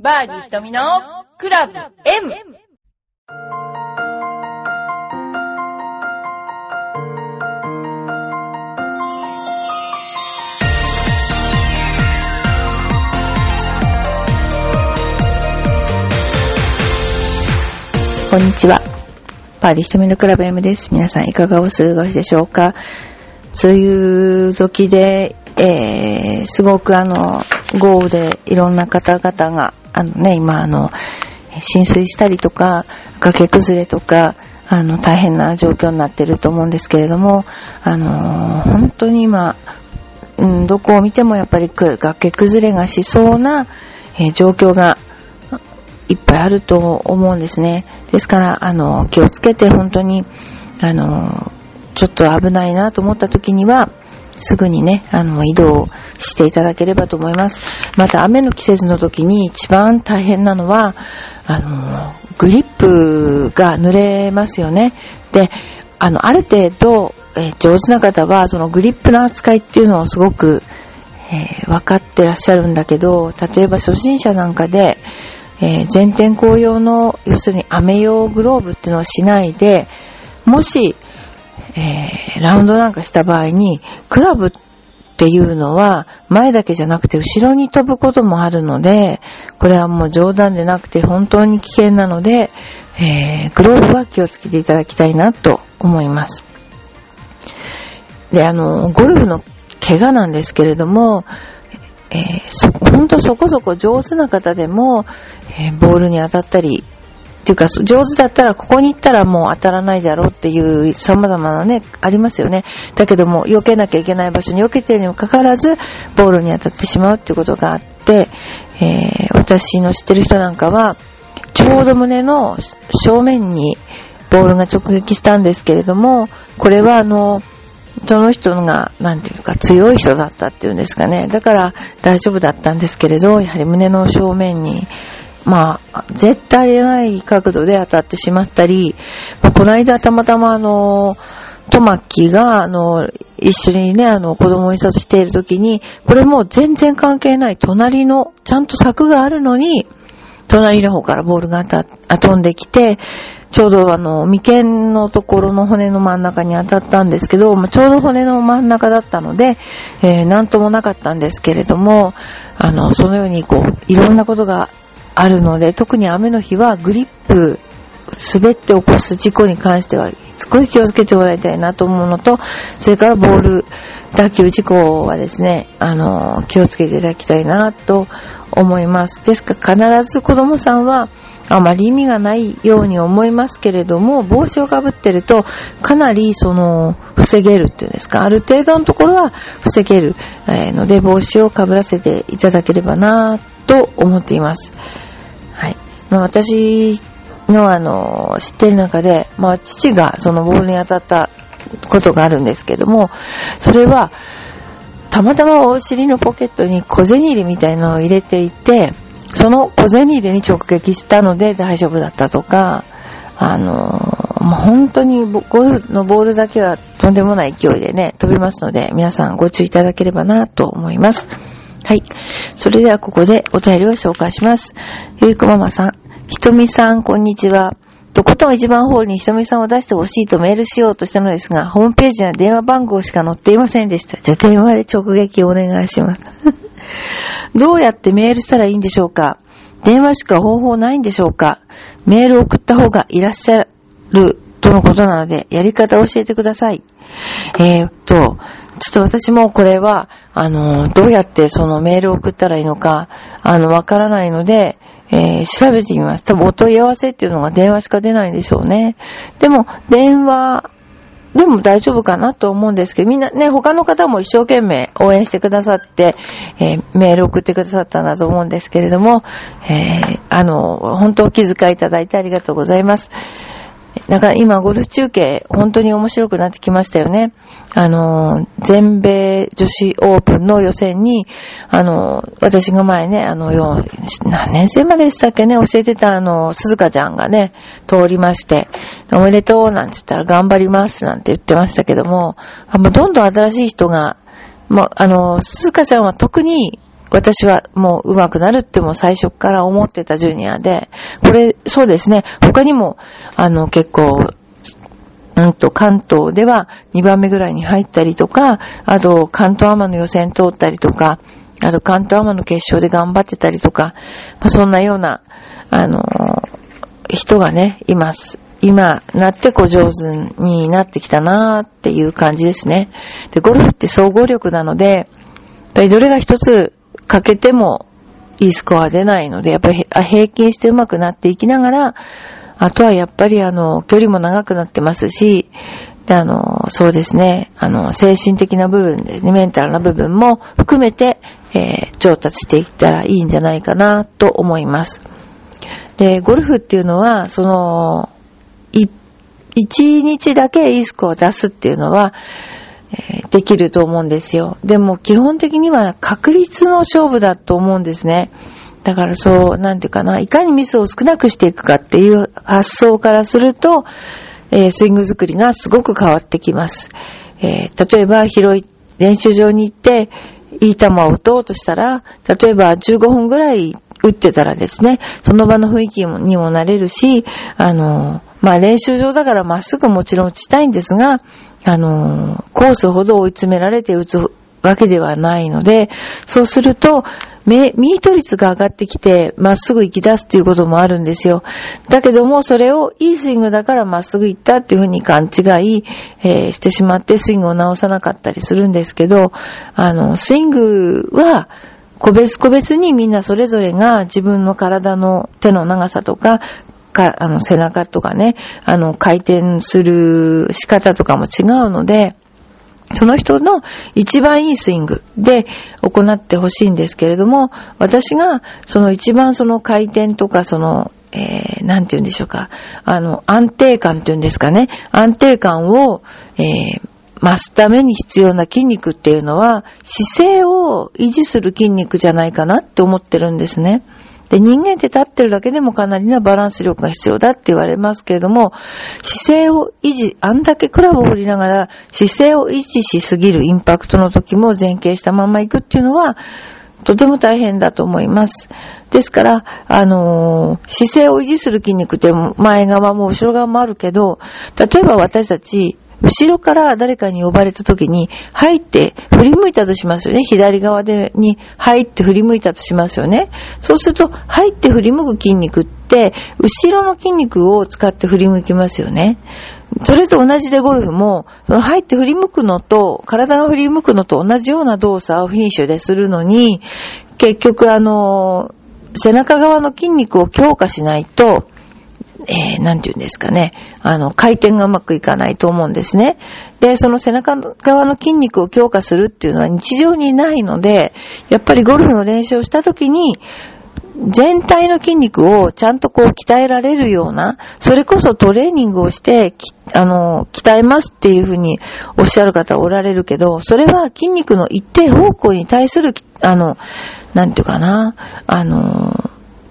バーディー瞳のクラブ M! こんにちは。パーディー瞳のクラブ M です。皆さんいかがお過ごしでしょうか？梅雨時で、えー、すごくあの、豪雨でいろんな方々が、あのね、今あの、浸水したりとか、崖崩れとか、あの、大変な状況になってると思うんですけれども、あの本当に今、うん、どこを見てもやっぱり崖崩れがしそうな、えー状況がいっぱいあると思うんですね。ですから、あの、気をつけて本当に、あの、ちょっと危ないなと思った時には、すぐにね、あの、移動していただければと思います。また、雨の季節の時に一番大変なのは、あの、グリップが濡れますよね。で、あの、ある程度、えー上手な方は、そのグリップの扱いっていうのをすごく、えー分かってらっしゃるんだけど、例えば初心者なんかで、えー全天候用の、要するに雨用グローブっていうのをしないで、もし、えーラウンドなんかした場合に、クラブっていうのは、前だけじゃなくて後ろに飛ぶこともあるので、これはもう冗談でなくて本当に危険なので、えーグローブは気をつけていただきたいなと思います。で、あの、ゴルフの怪我なんですけれども、えーそ、ほんとそこそこ上手な方でも、えーボールに当たったり、ていうか、上手だったら、ここに行ったらもう当たらないだろうっていう様々なね、ありますよね。だけども、避けなきゃいけない場所に避けてるにもかかわらず、ボールに当たってしまうっていうことがあって、えー私の知ってる人なんかは、ちょうど胸の正面にボールが直撃したんですけれども、これはあの、その人が、なんていうか、強い人だったっていうんですかね。だから大丈夫だったんですけれど、やはり胸の正面に、まあ、絶対ありえない角度で当たってしまったり、まあこの間たまたまあの、トマキが、あの、一緒にね、あの、子供を印刷している時に、これもう全然関係ない隣の、ちゃんと柵があるのに、隣の方からボールが当た飛んできて、ちょうどあの、眉間のところの骨の真ん中に当たったんですけど、まあちょうど骨の真ん中だったので、えーなんともなかったんですけれども、あの、そのようにこう、いろんなことがあるので、特に雨の日はグリップ、滑って起こす事故に関しては、すごい気をつけてもらいたいなと思うのと、それからボール、打球事故はですね、あの、気をつけていただきたいなと思います。ですから必ず子供さんは、あまり意味がないように思いますけれども、帽子をかぶってると、かなりその、防げるっていうんですか、ある程度のところは防げる、ので、帽子をかぶらせていただければなと思っています。まあ、私のあの、知ってる中で、まあ、父がそのボールに当たったことがあるんですけども、それは、たまたまお尻のポケットに小銭入れみたいなのを入れていて、その小銭入れに直撃したので大丈夫だったとか、あの、もう本当にゴルフのボールだけはとんでもない勢いでね、飛びますので、皆さんご注意いただければなと思います。はい。それではここでお便りを紹介します。ゆいこママさん、ひとみさん、こんにちは。とことん一番ホールにひとみさんを出してほしいとメールしようとしたのですが、ホームページには電話番号しか載っていませんでした。じゃあ電話で直撃お願いします。どうやってメールしたらいいんでしょうか？電話しか方法ないんでしょうか？メール送った方がいらっしゃるとのことなので、やり方を教えてください。えーっと、ちょっと私もこれは、あの、どうやってそのメールを送ったらいいのか、あの、わからないので、えー調べてみます。多分お問い合わせっていうのが電話しか出ないんでしょうね。でも、電話、でも大丈夫かなと思うんですけど、みんなね、他の方も一生懸命応援してくださって、えーメール送ってくださったんだと思うんですけれども、えーあの、本当お気遣いいただいてありがとうございます。だから今、ゴルフ中継、本当に面白くなってきましたよね。あの、全米女子オープンの予選に、あの、私が前ね、あの、何年生まででしたっけね、教えてたあの、鈴鹿ちゃんがね、通りまして、おめでとうなんて言ったら頑張りますなんて言ってましたけども、どんどん新しい人が、ま、あの、鈴鹿ちゃんは特に、私はもう上手くなるっても最初から思ってたジュニアで、これ、そうですね、他にも、あの、結構、うんと、関東では2番目ぐらいに入ったりとか、あと、関東アマの予選通ったりとか、あと、関東アマの決勝で頑張ってたりとか、まあ、そんなような、あの人がね、います。今、なってこう上手になってきたなーっていう感じですね。で、ゴルフって総合力なので、やっぱりどれが一つかけてもいいスコア出ないので、やっぱり平均して上手くなっていきながら、あとはやっぱりあの、距離も長くなってますし、で、あの、そうですね、あの、精神的な部分ですね、メンタルな部分も含めて、えー、上達していったらいいんじゃないかなと思います。で、ゴルフっていうのは、その、一日だけいいスコアを出すっていうのは、できると思うんですよ。でも基本的には確率の勝負だと思うんですね。だからそう、なんていうかな、いかにミスを少なくしていくかっていう発想からすると、えー、スイング作りがすごく変わってきます。えー、例えば広い練習場に行って、いい球を打とうとしたら、例えば15分ぐらい打ってたらですね、その場の雰囲気にもなれるし、あの、まあ練習場だからまっすぐもちろん打ちたいんですが、あの、コースほど追い詰められて打つわけではないので、そうすると、ミート率が上がってきて、まっすぐ行き出すっていうこともあるんですよ。だけども、それをいいスイングだからまっすぐ行ったっていうふうに勘違い、えー、してしまってスイングを直さなかったりするんですけど、あの、スイングは、個別個別にみんなそれぞれが自分の体の手の長さとか、か、あの、背中とかね、あの、回転する仕方とかも違うので、その人の一番いいスイングで行ってほしいんですけれども、私がその一番その回転とかその、えー、なんて言うんでしょうか、あの、安定感っていうんですかね、安定感を、えー、増すために必要な筋肉っていうのは、姿勢を維持する筋肉じゃないかなって思ってるんですね。で、人間って立ってるだけでもかなりなバランス力が必要だって言われますけれども、姿勢を維持、あんだけクラブを振りながら姿勢を維持しすぎるインパクトの時も前傾したまま行くっていうのは、とても大変だと思います。ですから、あのー、姿勢を維持する筋肉って前側も後ろ側もあるけど、例えば私たち、後ろから誰かに呼ばれた時に、入って振り向いたとしますよね。左側でに入って振り向いたとしますよね。そうすると、入って振り向く筋肉って、後ろの筋肉を使って振り向きますよね。それと同じでゴルフも、その入って振り向くのと、体が振り向くのと同じような動作をフィニッシュでするのに、結局あの、背中側の筋肉を強化しないと、ー、なんて言うんですかね、あの、回転がうまくいかないと思うんですね。で、その背中側の筋肉を強化するっていうのは日常にないので、やっぱりゴルフの練習をした時に、全体の筋肉をちゃんとこう鍛えられるような、それこそトレーニングをして、あの、鍛えますっていうふうにおっしゃる方おられるけど、それは筋肉の一定方向に対する、あの、なんていうかな、あの、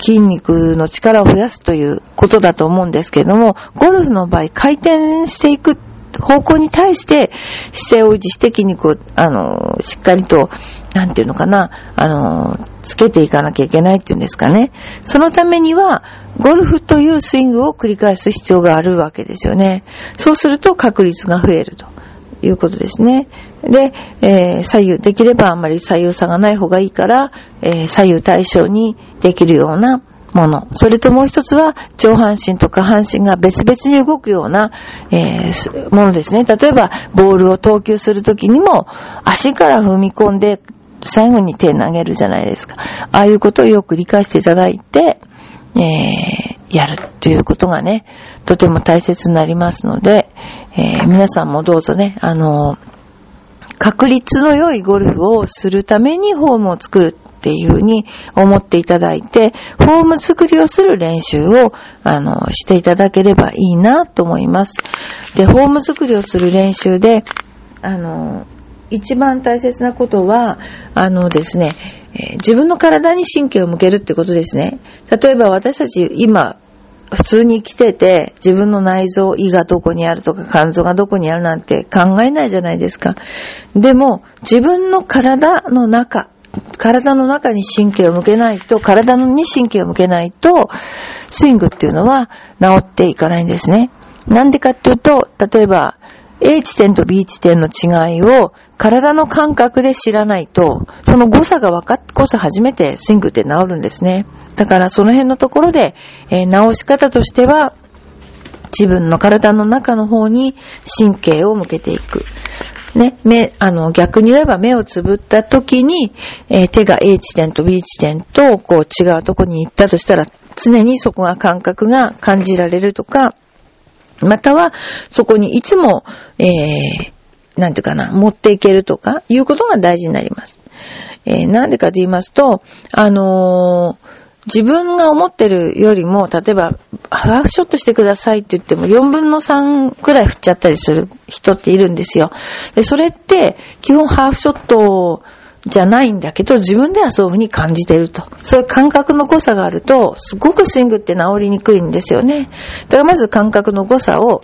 筋肉の力を増やすということだと思うんですけれども、ゴルフの場合、回転していく方向に対して姿勢を維持して筋肉を、あの、しっかりと、なんていうのかな、あの、つけていかなきゃいけないっていうんですかね。そのためには、ゴルフというスイングを繰り返す必要があるわけですよね。そうすると確率が増えるということですね。で、えー、左右、できればあんまり左右差がない方がいいから、えー、左右対称にできるようなもの。それともう一つは、上半身と下半身が別々に動くような、えー、ものですね。例えば、ボールを投球するときにも、足から踏み込んで、最後に手投げるじゃないですか。ああいうことをよく理解していただいて、えー、やるということがね、とても大切になりますので、えー、皆さんもどうぞね、あの確率の良いゴルフをするためにフォームを作るっていうふうに思っていただいて、フォーム作りをする練習を、あの、していただければいいなと思います。で、フォーム作りをする練習で、あの、一番大切なことは、あのですね、えー、自分の体に神経を向けるってことですね。例えば私たち今、普通に来てて、自分の内臓、胃がどこにあるとか、肝臓がどこにあるなんて考えないじゃないですか。でも、自分の体の中体の中に神経を向けないと、体に神経を向けないと、スイングっていうのは治っていかないんですね。なんでかっていうと、例えば、A 地点と B 地点の違いを体の感覚で知らないと、その誤差が分かっこそ初めてスイングって治るんですね。だからその辺のところで、えー、治し方としては、自分の体の中の方に神経を向けていく。ね、目、あの、逆に言えば目をつぶった時に、えー、手が A 地点と B 地点と、こう違うとこに行ったとしたら、常にそこが感覚が感じられるとか、または、そこにいつも、えー、なんていうかな、持っていけるとか、いうことが大事になります。えー、なんでかと言いますと、あのー自分が思ってるよりも、例えば、ハーフショットしてくださいって言っても、4分の3くらい振っちゃったりする人っているんですよ。で、それって、基本ハーフショットをじゃないんだけど、自分ではそういうふうに感じてると。そういう感覚の誤差があると、すごくスイングって治りにくいんですよね。だからまず感覚の誤差を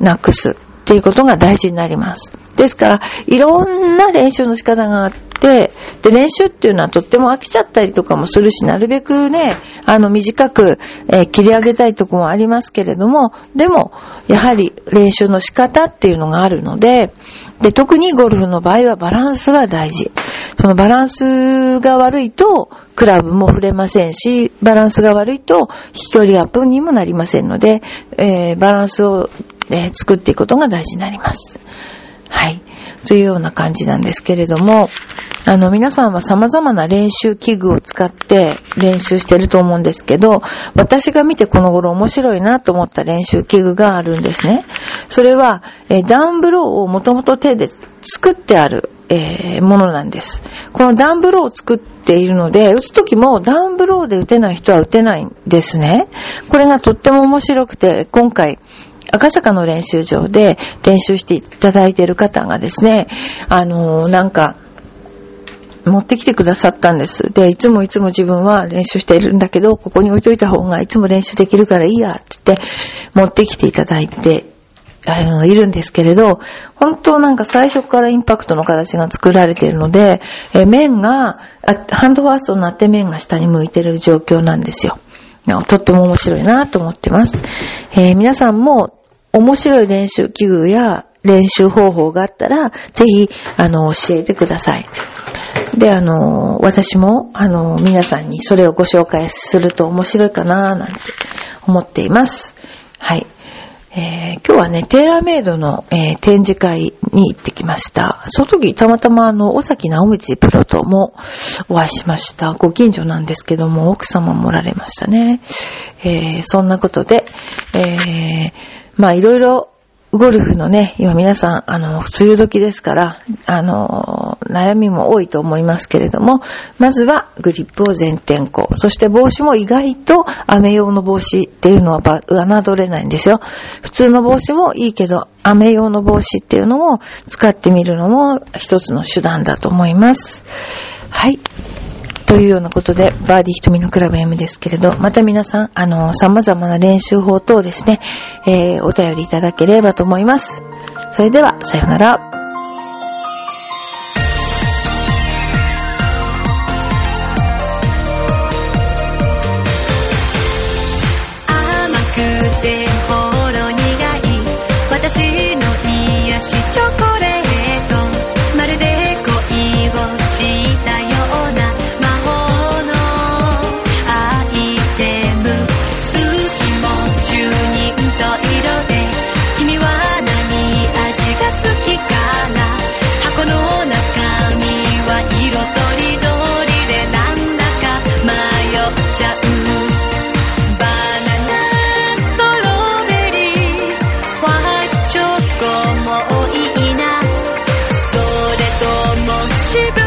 なくすっていうことが大事になります。ですから、いろんな練習の仕方があって、で、練習っていうのはとっても飽きちゃったりとかもするし、なるべくね、あの、短く、えー、切り上げたいとこもありますけれども、でも、やはり練習の仕方っていうのがあるので、で、特にゴルフの場合はバランスが大事。そのバランスが悪いと、クラブも触れませんし、バランスが悪いと飛距離アップにもなりませんので、えー、バランスを、えー、作っていくことが大事になります。はい。というような感じなんですけれども、あの、皆さんは様々な練習器具を使って練習してると思うんですけど、私が見てこの頃面白いなと思った練習器具があるんですね。それは、えダウンブローをもともと手で作ってある、えー、ものなんです。このダウンブローを作っているので、打つときもダウンブローで打てない人は打てないんですね。これがとっても面白くて、今回、赤坂の練習場で練習していただいている方がですね、あの、なんか、持ってきてくださったんです。で、いつもいつも自分は練習しているんだけど、ここに置いといた方がいつも練習できるからいいや、って言って、持ってきていただいて、あの、いるんですけれど、本当なんか最初からインパクトの形が作られているので、え面がハンドファーストになって面が下に向いている状況なんですよ。とっても面白いなと思ってます。えー、皆さんも面白い練習器具や練習方法があったら、ぜひ、あの、教えてください。で、あの、私も、あの、皆さんにそれをご紹介すると面白いかななんて思っています。はい。えー、今日はね、テーラーメイドの、えー、展示会に行ってきました。その時、たまたまあの、尾崎直道プロともお会いしました。ご近所なんですけども、奥様もおられましたね。えー、そんなことで、えまあいろいろゴルフのね、今皆さん、あの、梅雨時ですから、あの、悩みも多いと思いますけれども、まずはグリップを全天候。そして帽子も意外と雨用の帽子っていうのは侮れないんですよ。普通の帽子もいいけど、雨用の帽子っていうのも使ってみるのも一つの手段だと思います。はい。というようなことで、バーディー瞳のクラブ M ですけれど、また皆さん、あの、様々な練習法等ですね、えー、お便りいただければと思います。それでは、さようなら。she